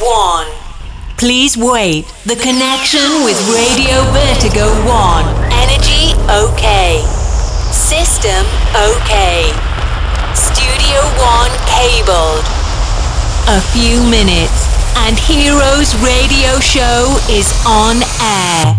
1. Please wait. The connection with Radio Vertigo 1. Energy okay. System okay. Studio 1 cabled. A few minutes and Heroes Radio Show is on air.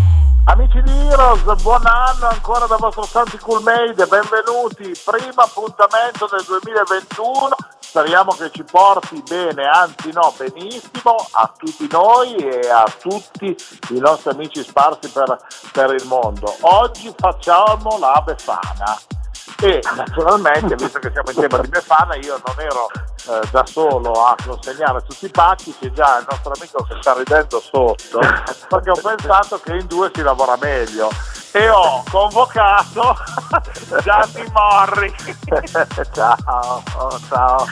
Amici di Heroes, buon anno ancora da vostro Santi Coolmade, benvenuti, primo appuntamento del 2021, speriamo che ci porti bene, anzi no, benissimo a tutti noi e a tutti i nostri amici sparsi per, per il mondo. Oggi facciamo la Befana e naturalmente visto che siamo in tema di Befana io non ero eh, da solo a consegnare tutti i pacchi c'è già il nostro amico che sta ridendo sotto perché ho pensato che in due si lavora meglio e ho convocato Gianni Morri ciao, oh, ciao,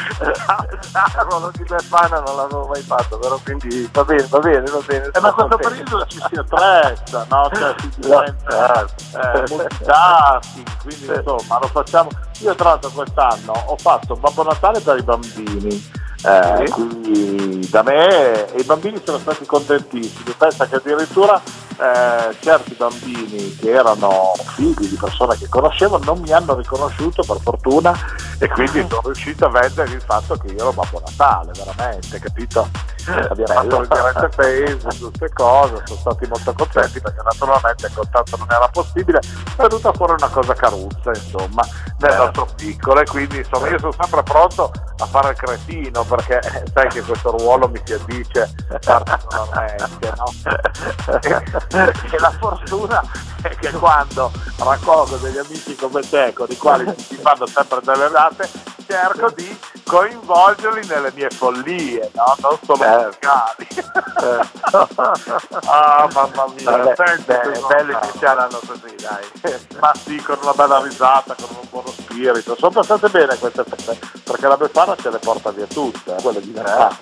ruolo di Befana non l'avevo mai fatto, però quindi va bene, va bene, va bene. Eh, ma questo periodo ci si attrezza, no? Cioè si diventa eh, multitasking, quindi insomma lo facciamo. Io tra l'altro quest'anno ho fatto Babbo Natale per i bambini. Eh, Sì. quindi da me e i bambini sono stati contentissimi pensa che addirittura eh, certi bambini che erano figli di persone che conoscevo non mi hanno riconosciuto per fortuna e quindi sono riuscito a vendere il fatto che io ero Babbo Natale veramente capito abbiamo fatto le dirette Facebook tutte queste cose sono stati molto contenti perché naturalmente il contatto non era possibile è venuta fuori una cosa caruzza insomma nel Certo. nostro piccolo e quindi insomma io sono sempre pronto a fare il cretino perché eh, sai che questo ruolo mi si addice particolarmente no? e, e la fortuna è che quando raccolgo degli amici come te con i quali si fanno sempre delle date cerco di coinvolgerli nelle mie follie no? non solo Certo. musicali ah mamma mia Vabbè, senti beh, che bello stato. iniziarono così, dai. ma sì, con una bella risata, con un buono spirito. Sono passate bene queste feste, perché la Befana ce le porta via tutte, eh, quelle di Natale.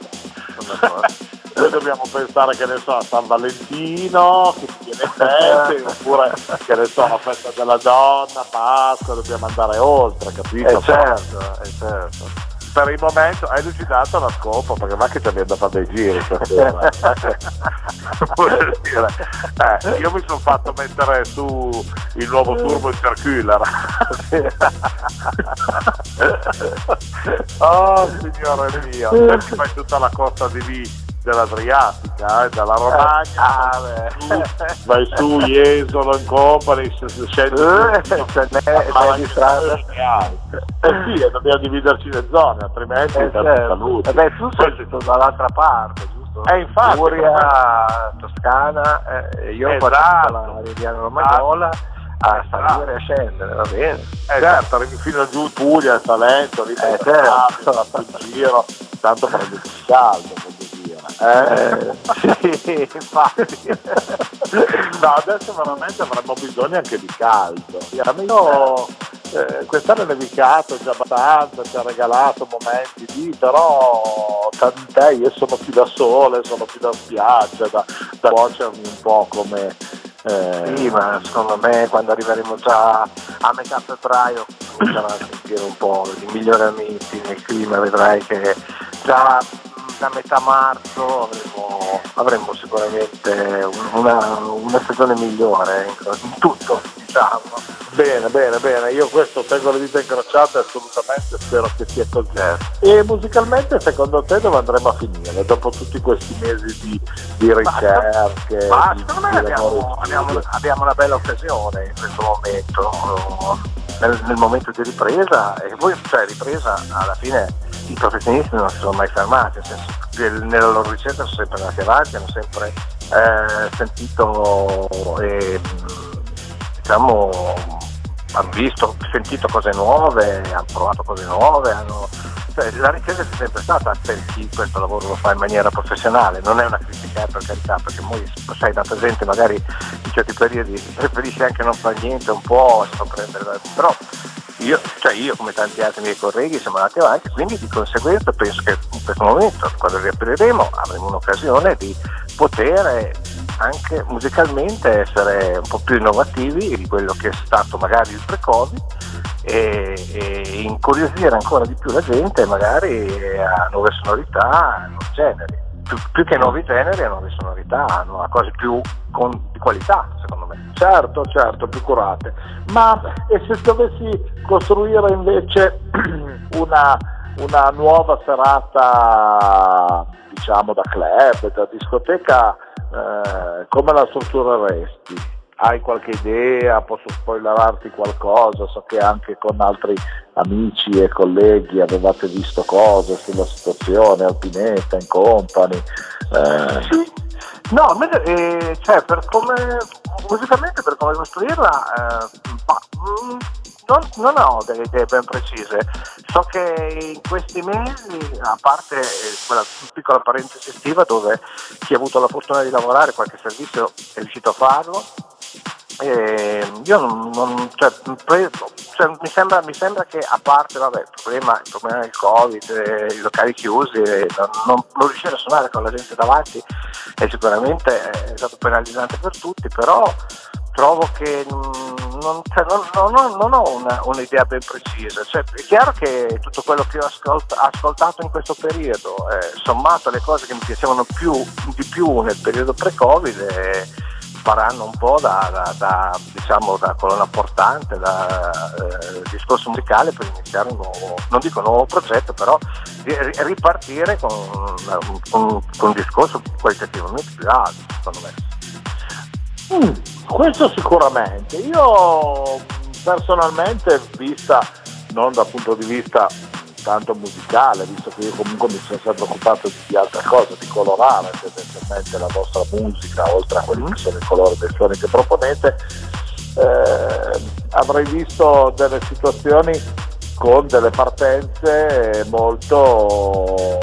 Noi dobbiamo pensare che ne so a San Valentino, che si viene feste, oppure che ne so, la festa della donna, Pasqua, dobbiamo andare oltre, capito? Eh certo, eh certo. Per il momento hai lucidato la scopa, perché va che ci abbiamo da fare dei giri stasera. Dire, eh, io mi sono fatto mettere su il nuovo turbo intercooler. oh signore mio, te ti fai tutta la costa di lì dell'Adriatica, eh, dalla Romagna, Ah, su, beh. vai su Jesolo in s- scendi Eh, di strada. Eh sì, dobbiamo dividerci le zone, altrimenti Eh, certo. Eh beh, tu sei dall'altra parte, giusto? Eh, infatti. Uria, Toscana, eh, io Esatto. faccio la Riviera Romagnola a Esatto. salire e a scendere, va bene? Eh certo, arrivi fino giù in Puglia, in Salento, lì Eh, certo. il giro, tanto prende il caldo. Eh? Sì, infatti. no, adesso veramente avremmo bisogno anche di caldo. Almeno eh, quest'anno è nevicato già abbastanza, ci ha regalato momenti di, però tant'è, io sono più da sole, sono più da spiaggia, da, da cuocermi un po' come... eh, Sì, ma secondo me quando arriveremo già a metà febbraio comincerà a sentire un po' di miglioramenti nel clima, vedrai che già da metà marzo avremo, avremo sicuramente un- una, una stagione migliore ecco, in tutto, diciamo. Bene, bene, bene, io questo tengo le dita incrociate assolutamente, spero che sia così. E musicalmente secondo te dove andremo a finire dopo tutti questi mesi di, di ricerche? Ma di- secondo me abbiamo, abbiamo- abbiamo una bella occasione in questo momento, nel, nel momento di ripresa, e poi cioè ripresa alla fine i professionisti non si sono mai fermati, nella loro ricerca sono sempre andati avanti, hanno sempre eh, sentito e diciamo hanno visto, sentito cose nuove, hanno provato cose nuove, hanno cioè, la ricerca c'è sempre stata per chi questo lavoro lo fa in maniera professionale, non è una critica eh, per carità, perché poi sai tanta gente magari in certi periodi preferisce anche non fare niente un po', si fa prendere, però io, cioè io come tanti altri miei colleghi siamo andati avanti, quindi di conseguenza penso che in questo momento, quando riapriremo, avremo un'occasione di poter anche musicalmente essere un po' più innovativi di quello che è stato magari il pre-Covid e, e incuriosire ancora di più la gente magari a nuove sonorità, a nuovi generi. più, più, che nuovi generi a nuove sonorità, a cose più con, di qualità secondo me. Certo, certo, più curate. Ma e se dovessi costruire invece una, una nuova serata diciamo da club, da discoteca, eh, come la struttureresti? Hai qualche idea? Posso spoilerarti qualcosa? So che anche con altri amici e colleghi avevate visto cose sulla situazione, Alpinetta, in company. Eh. Sì. No, eh, cioè, per come, musicalmente per come costruirla, eh, mm, non, non, ho delle idee ben precise. So che in questi mesi, a parte eh, quella piccola parentesi estiva dove chi ha avuto la fortuna di lavorare qualche servizio è riuscito a farlo, eh, io non, non cioè, preso, cioè, mi, sembra, mi, sembra, che a parte vabbè, il, problema, il problema del covid, eh, i locali chiusi, eh, non, non, riuscire a suonare con la gente davanti è sicuramente è stato penalizzante per tutti, però trovo che non, cioè, non ho una, un'idea ben precisa. Cioè, è chiaro che tutto quello che ho ascolt- ascoltato in questo periodo, eh, sommato alle cose che mi piacevano più, di più nel periodo pre-Covid, eh, faranno un po' da, da, da, diciamo, da colonna portante, da eh, discorso musicale per iniziare un nuovo, non dico un nuovo progetto, però ripartire con, con, con un discorso qualitativamente più alto, secondo me. Mm, questo sicuramente. Io personalmente, vista non dal punto di vista tanto musicale, visto che io comunque mi sono sempre occupato di altre cose, di colorare tendenzialmente la vostra musica, oltre a quelli che sono i colori dei suoni che proponete, eh, avrei visto delle situazioni con delle partenze molto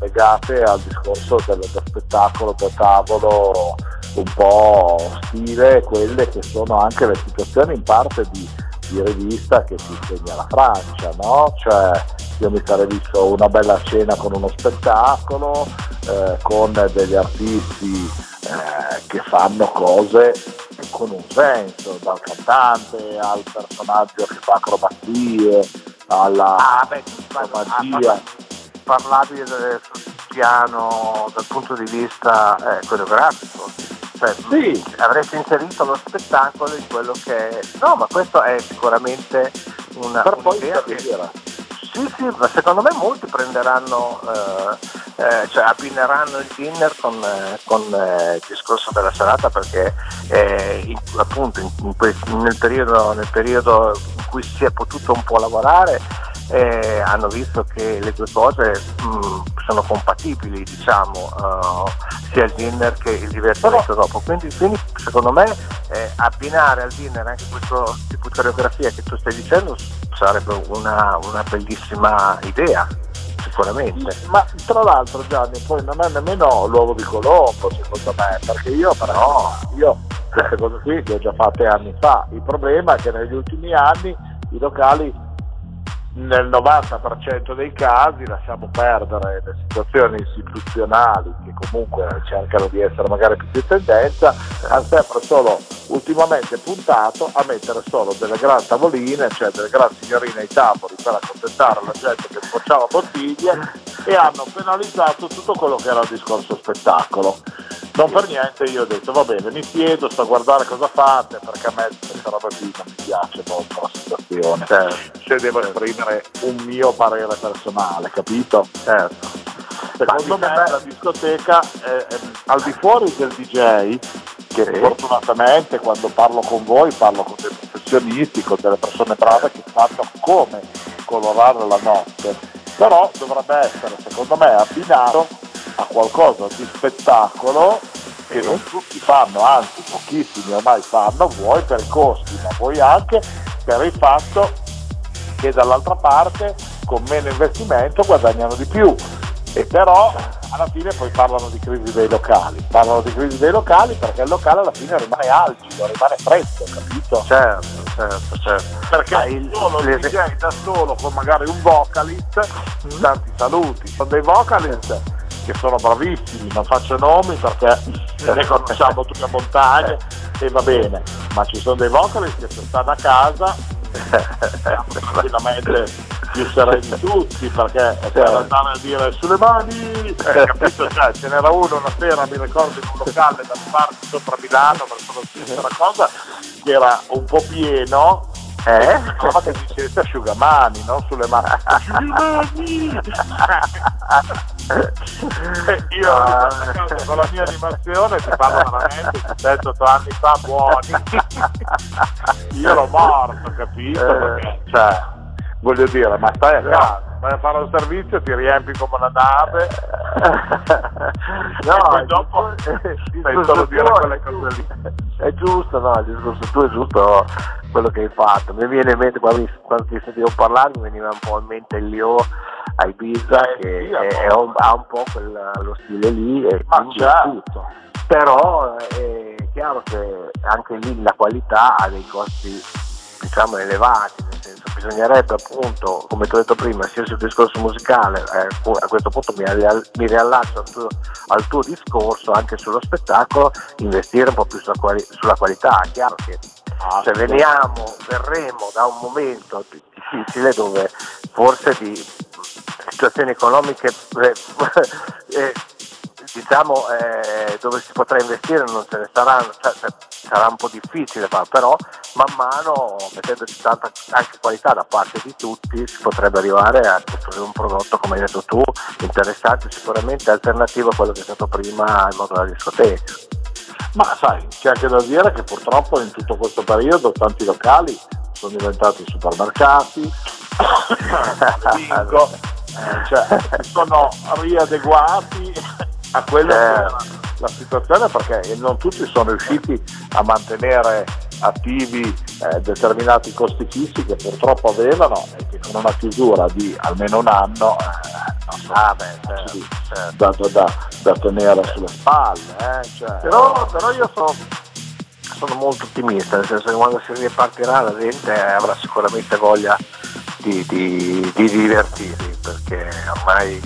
legate al discorso dello spettacolo da tavolo un po' stile quelle che sono anche le situazioni in parte di, di rivista che si insegna la Francia, no? Cioè io mi sarei visto una bella cena con uno spettacolo, eh, con degli artisti eh, che fanno cose con un senso, dal cantante al personaggio che fa acrobazie, alla ah, beh, magia. Parlavi del piano dal punto di vista eh, coreografico, cioè, sì. avresti inserito lo spettacolo in quello che è... No, ma questo è sicuramente una, per poi che... Sì, sì, ma secondo me molti prenderanno, eh, eh, cioè abbineranno il dinner con, eh, con eh, il discorso della serata perché eh, in, appunto in, in que- nel, periodo, nel, periodo, in cui si è potuto un po' lavorare eh, hanno visto che le due cose mh, mm, sono compatibili, diciamo, uh, sia il dinner che il divertimento dopo. Quindi, quindi secondo me abbinare al dinner anche questo tipo di coreografia che tu stai dicendo sarebbe una, una bellissima idea sicuramente. Ma tra l'altro Gianni, poi non è nemmeno l'uovo di Colombo secondo me, perché io però io queste cose qui le ho già fatte anni fa. Il problema è che negli ultimi anni i locali nel 90% dei casi lasciamo perdere le situazioni istituzionali che comunque cercano di essere magari più di tendenza, hanno sempre solo ultimamente puntato a mettere solo delle grandi tavoline, cioè delle grandi signorine ai tavoli per accontentare la gente che sbocciava bottiglie e hanno penalizzato tutto quello che era il discorso spettacolo. Non per niente io ho detto va bene, mi siedo, sto a guardare cosa fate, perché a me questa roba qui non mi piace molto la situazione. Certo. Se devo esprimere un mio parere personale, capito? Certo. Secondo me la discoteca è, è, al di fuori del DJ, che sì. fortunatamente quando parlo con voi parlo con dei professionisti, con delle persone brave che sanno come colorare la notte, però dovrebbe essere secondo me abbinato a qualcosa di spettacolo che non tutti fanno, anzi pochissimi ormai fanno, vuoi per i costi, ma vuoi anche per il fatto che dall'altra parte con meno investimento guadagnano di più e però alla fine poi parlano di crisi dei locali, parlano di crisi dei locali perché il locale alla fine rimane algido, rimane fresco, capito? Certo, certo, certo. Perché ah, il, solo il DJ da solo con magari un vocalist, mm. tanti saluti, sono dei vocalist che sono bravissimi, non faccio nomi perché ne conosciamo tutte le montagne e va bene, ma ci sono dei vocalist che stanno a casa tranquillamente più sereni tutti perché per andare a dire sulle mani, capito? Cioè, ce n'era uno una sera, mi ricordo, in un locale da parte sopra Milano, verso la stessa cosa, che era un po' pieno eh? Prova che dicesse asciugamani, non sulle mani. Asciugamani! Io ah. con la mia animazione ti parlo veramente di 7-8 anni fa buoni. Io ero morto, capito? Eh. Cioè, voglio dire, ma stai a casa vai a fare un servizio ti riempi come una nave. No, e poi dopo stai solo dire quelle cose lì. è giusto no il discorso tuo è giusto quello che hai fatto. Mi viene in mente quando, quando ti sentivo parlare mi veniva un po' in mente il Leo a Ibiza eh, che sì, è, è un, ha un po' quel, lo stile lì e ma certo. però è chiaro che anche lì la qualità ha dei costi diciamo elevati, nel senso bisognerebbe appunto, come ti ho detto prima, sia sul discorso musicale, eh, a questo punto mi, mi riallaccio al tuo, al tuo, discorso anche sullo spettacolo, investire un po' più sulla, quali, sulla qualità, è chiaro che ah, se veniamo, verremo da un momento difficile dove forse di situazioni economiche eh, eh, diciamo eh, dove si potrà investire non ce ne saranno, cioè, sarà un po' difficile però man mano mettendoci tanta anche qualità da parte di tutti si potrebbe arrivare a costruire un prodotto come hai detto tu interessante sicuramente alternativo a quello che è stato prima il mondo della discoteca. Ma sai c'è anche da dire che purtroppo in tutto questo periodo tanti locali sono diventati supermercati bingo, cioè, sono riadeguati a quello che era la situazione perché non tutti sono riusciti a mantenere attivi eh, determinati costi fissi che purtroppo avevano e che con una chiusura di almeno un anno eh, so, ah, beh, certo, certo. Da, da, da, tenere sulle spalle. Eh, cioè, però, però, io sono, sono, molto ottimista, nel senso che quando si ripartirà la gente avrà sicuramente voglia di, di, di divertirsi perché ormai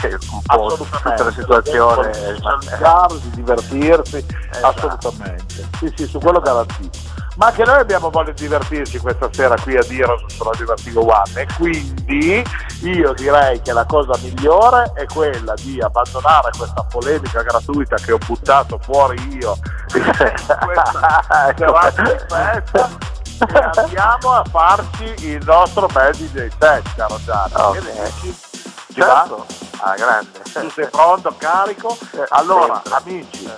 c'è un po' tutta la situazione di, di divertirsi esatto. assolutamente sì sì su quello garantito ma anche noi abbiamo voglia di divertirci questa sera qui a Diro su Radio Vertigo One e quindi io direi che la cosa migliore è quella di abbandonare questa polemica gratuita che ho buttato fuori io questa serata di festa e andiamo a farci il nostro bel DJ set caro Gianni okay. certo. va? Ah, grande. Tu sei pronto, carico? Eh, allora, amici,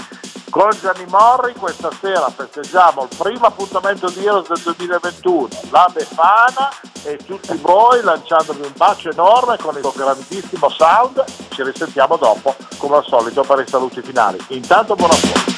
con Gianni Morri questa sera festeggiamo il primo appuntamento di Heroes del 2021, la Befana e tutti voi lanciandovi un bacio enorme con il grandissimo sound. Ci risentiamo dopo, come al solito, per i saluti finali. Intanto buon ascolto.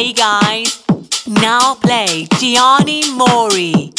Hey guys, now play Gianni Mori.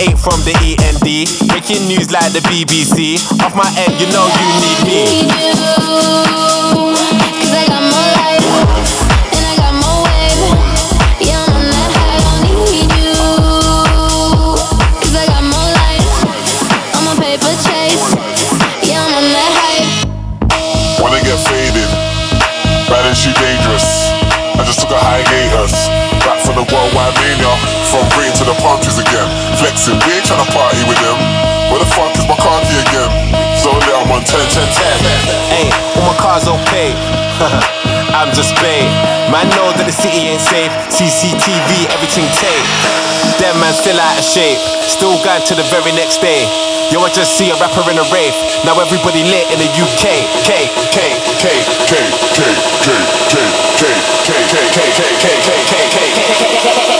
8 from the END. Breaking news like the BBC. Off my end, you know you need me. I'm on ten, ten, ten. Hey, all my cars okay. I'm just bait. Man know that the city ain't safe. CCTV, everything tape. Them man still out of shape. Still going to the very next day. Yo, I just see a rapper in a rave. Now everybody lit in the UK. K, K, K, K, K, K, K, K, K, K, K, K, K, K, K, K, K. in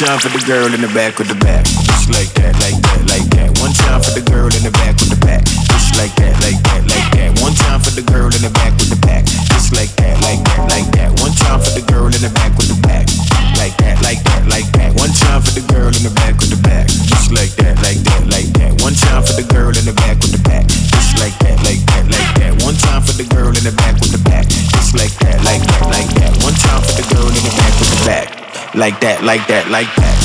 time for the girl in the back with the back. Just like that, like that, like that. One time for the girl in the back. like that, like that, like that.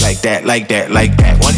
Like that, like that, like that. One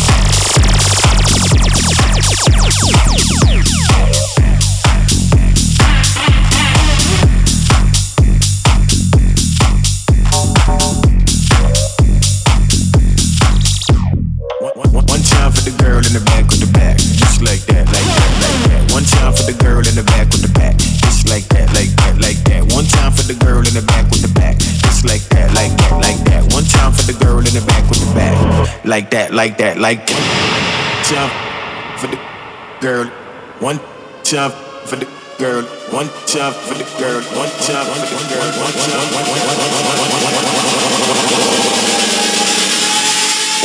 like that. Like one jump for the girl, one jump for the girl, one jump for the girl, one jump for the girl, one jump,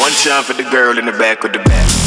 one jump for the girl in the back of the back.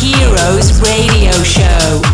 Heroes Radio Show.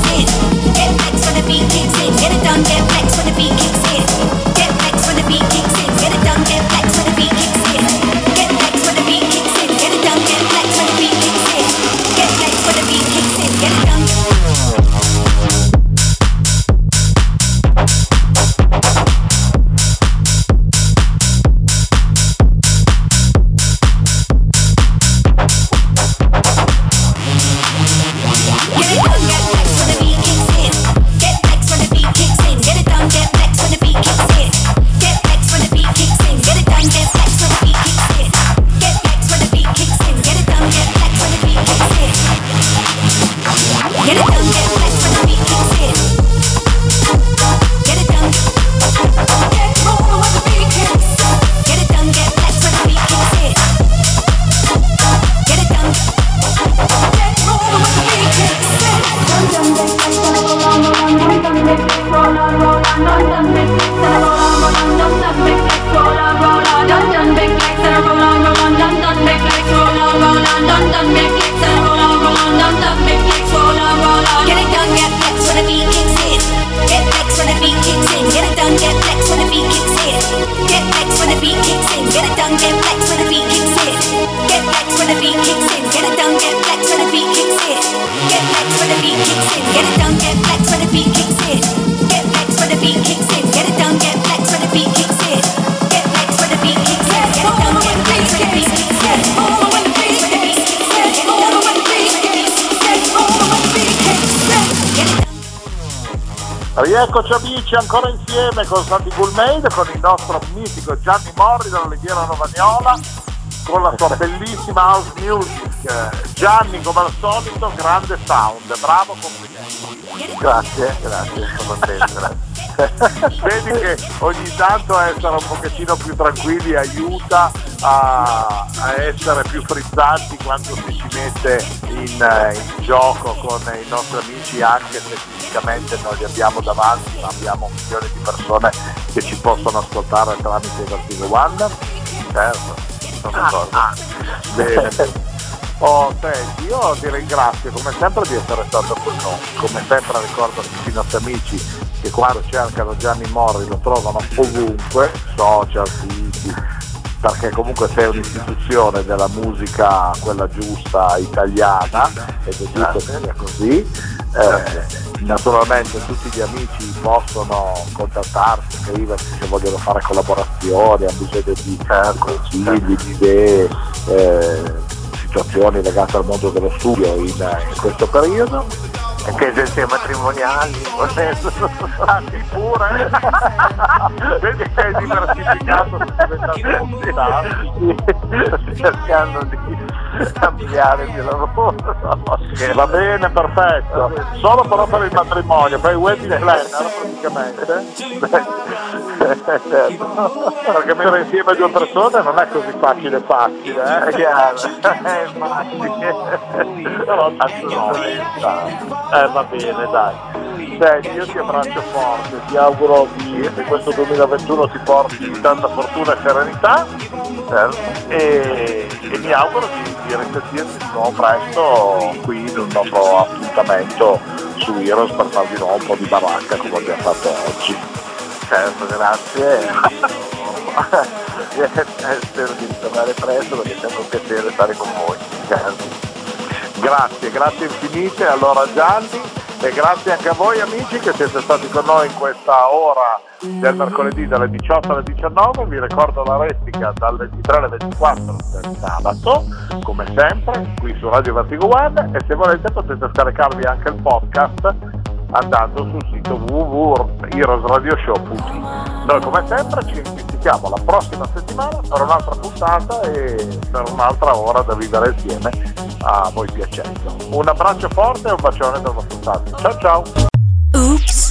Rieccoci amici ancora insieme con Santi Coolmade, con il nostro mitico Gianni Morri dalla Riviera Romagnola, con la sua bellissima house music. Gianni come al solito, grande sound, bravo, complimenti. Grazie, grazie, sono contento, grazie. Vedi che ogni tanto essere un pochettino più tranquilli aiuta a, a essere più frizzanti quando si ci mette in, eh, in, gioco con i nostri amici anche se fisicamente non li abbiamo davanti ma abbiamo milioni di persone che ci possono ascoltare tramite Vertigo One. Certo, sono d'accordo. Ah, ah. Oh, senti, io ti ringrazio come sempre di essere stato con noi, come sempre ricordo tutti i nostri amici che quando cercano Gianni Morri lo trovano ovunque, social, siti, perché comunque sei un'istituzione della musica, quella giusta italiana, ed è giusto che sia così. Eh, naturalmente tutti gli amici possono contattarsi, scriversi se vogliono fare collaborazioni, hanno bisogno di consigli, di idee, eh, situazioni legate al mondo dello studio in, in questo periodo anche agenzie matrimoniali ah sì pure. Vedi che hai diversificato sto cercando di ampliare il mio lavoro. Va bene perfetto. Solo però per il matrimonio poi il wedding planner praticamente perché mettere insieme due persone non è così facile facile eh? è chiaro eh, però assolutamente eh va bene dai. Senti, io ti abbraccio forte, ti auguro di, che questo 2021 ti porti tanta fortuna e serenità certo. e, e, mi auguro di, di risentirti di nuovo presto qui in un nostro appuntamento su Heroes per farvi nuovo un po' di baracca come abbiamo fatto oggi. Certo, grazie. Spero di ritornare presto perché è sempre un piacere stare con voi. Certo. Grazie, grazie infinite allora Gianni e grazie anche a voi amici che siete stati con noi in questa ora del mercoledì dalle 18 alle 19. Vi ricordo la replica dalle 23 alle 24 del sabato, come sempre, qui su Radio Vertigo One e se volete potete scaricarvi anche il podcast andando sul sito www.heroesradioshow.it. Noi come sempre ci sentiamo la prossima settimana per un'altra puntata e per un'altra ora da vivere insieme a voi piacendo. Un abbraccio forte e un bacione dal vostro Santi. Ciao ciao! Oops,